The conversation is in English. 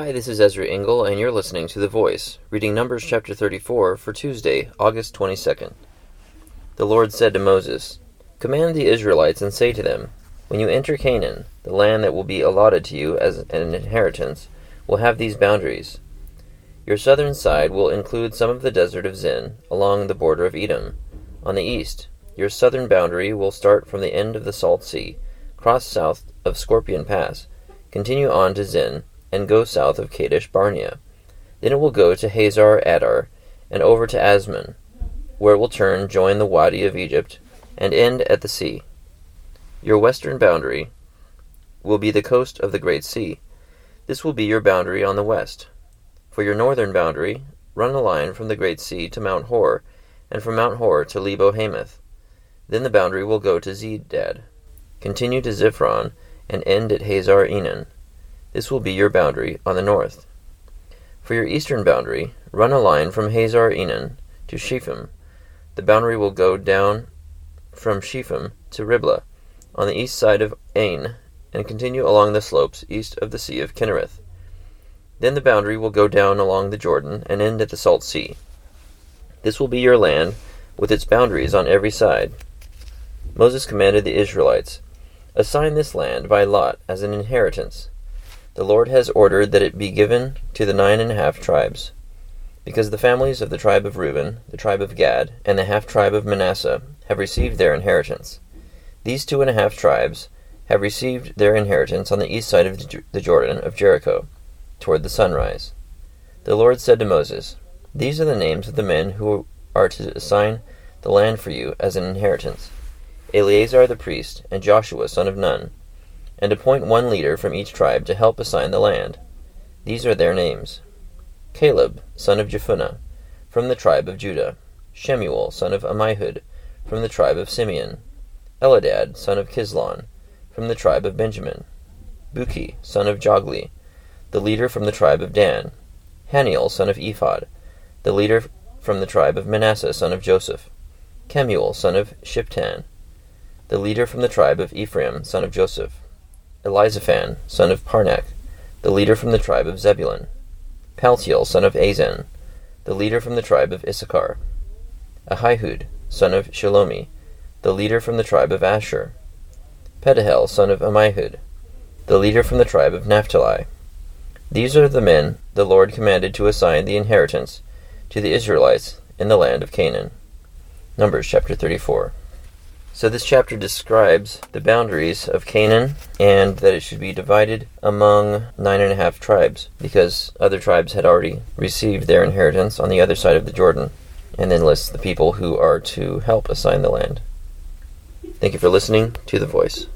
Hi, this is Ezra Engel, and you're listening to The Voice, reading Numbers chapter 34 for Tuesday, August 22nd. The Lord said to Moses, Command the Israelites and say to them, When you enter Canaan, the land that will be allotted to you as an inheritance will have these boundaries. Your southern side will include some of the desert of Zin, along the border of Edom. On the east, your southern boundary will start from the end of the Salt Sea, cross south of Scorpion Pass, continue on to Zin, and go south of Kadesh Barnea. Then it will go to Hazar Adar, and over to Azmon, where it will turn, join the Wadi of Egypt, and end at the sea. Your western boundary will be the coast of the Great Sea. This will be your boundary on the west. For your northern boundary, run a line from the Great Sea to Mount Hor, and from Mount Hor to Lebo Hamath. Then the boundary will go to Zedad, continue to Ziphron, and end at Hazar Enan. This will be your boundary on the north. For your eastern boundary, run a line from Hazar Enan to Shepham. The boundary will go down from Shepham to Riblah, on the east side of Ain, and continue along the slopes east of the Sea of Kinnereth. Then the boundary will go down along the Jordan and end at the Salt Sea. This will be your land, with its boundaries on every side. Moses commanded the Israelites, Assign this land by lot as an inheritance the Lord has ordered that it be given to the nine and a half tribes. Because the families of the tribe of Reuben, the tribe of Gad, and the half tribe of Manasseh have received their inheritance. These two and a half tribes have received their inheritance on the east side of the Jordan of Jericho, toward the sunrise. The Lord said to Moses, These are the names of the men who are to assign the land for you as an inheritance Eleazar the priest, and Joshua son of Nun, and appoint one leader from each tribe to help assign the land. These are their names. Caleb, son of Jephunneh, from the tribe of Judah, Shemuel, son of Ammihud, from the tribe of Simeon, Elidad, son of Kislon, from the tribe of Benjamin, Buki, son of Jogli, the leader from the tribe of Dan, Hanniel, son of Ephod, the leader from the tribe of Manasseh, son of Joseph, Kemuel, son of Shiphtan, the leader from the tribe of Ephraim, son of Joseph, Elizaphan, son of Parnach, the leader from the tribe of Zebulun; Paltiel, son of Azzan, the leader from the tribe of Issachar; Ahihud, son of Shelomi, the leader from the tribe of Asher; Pedahel, son of Ammihud, the leader from the tribe of Naphtali. These are the men the Lord commanded to assign the inheritance to the Israelites in the land of Canaan. Numbers chapter 34. So this chapter describes the boundaries of Canaan and that it should be divided among nine and a half tribes because other tribes had already received their inheritance on the other side of the Jordan, and then lists the people who are to help assign the land. Thank you for listening to The Voice.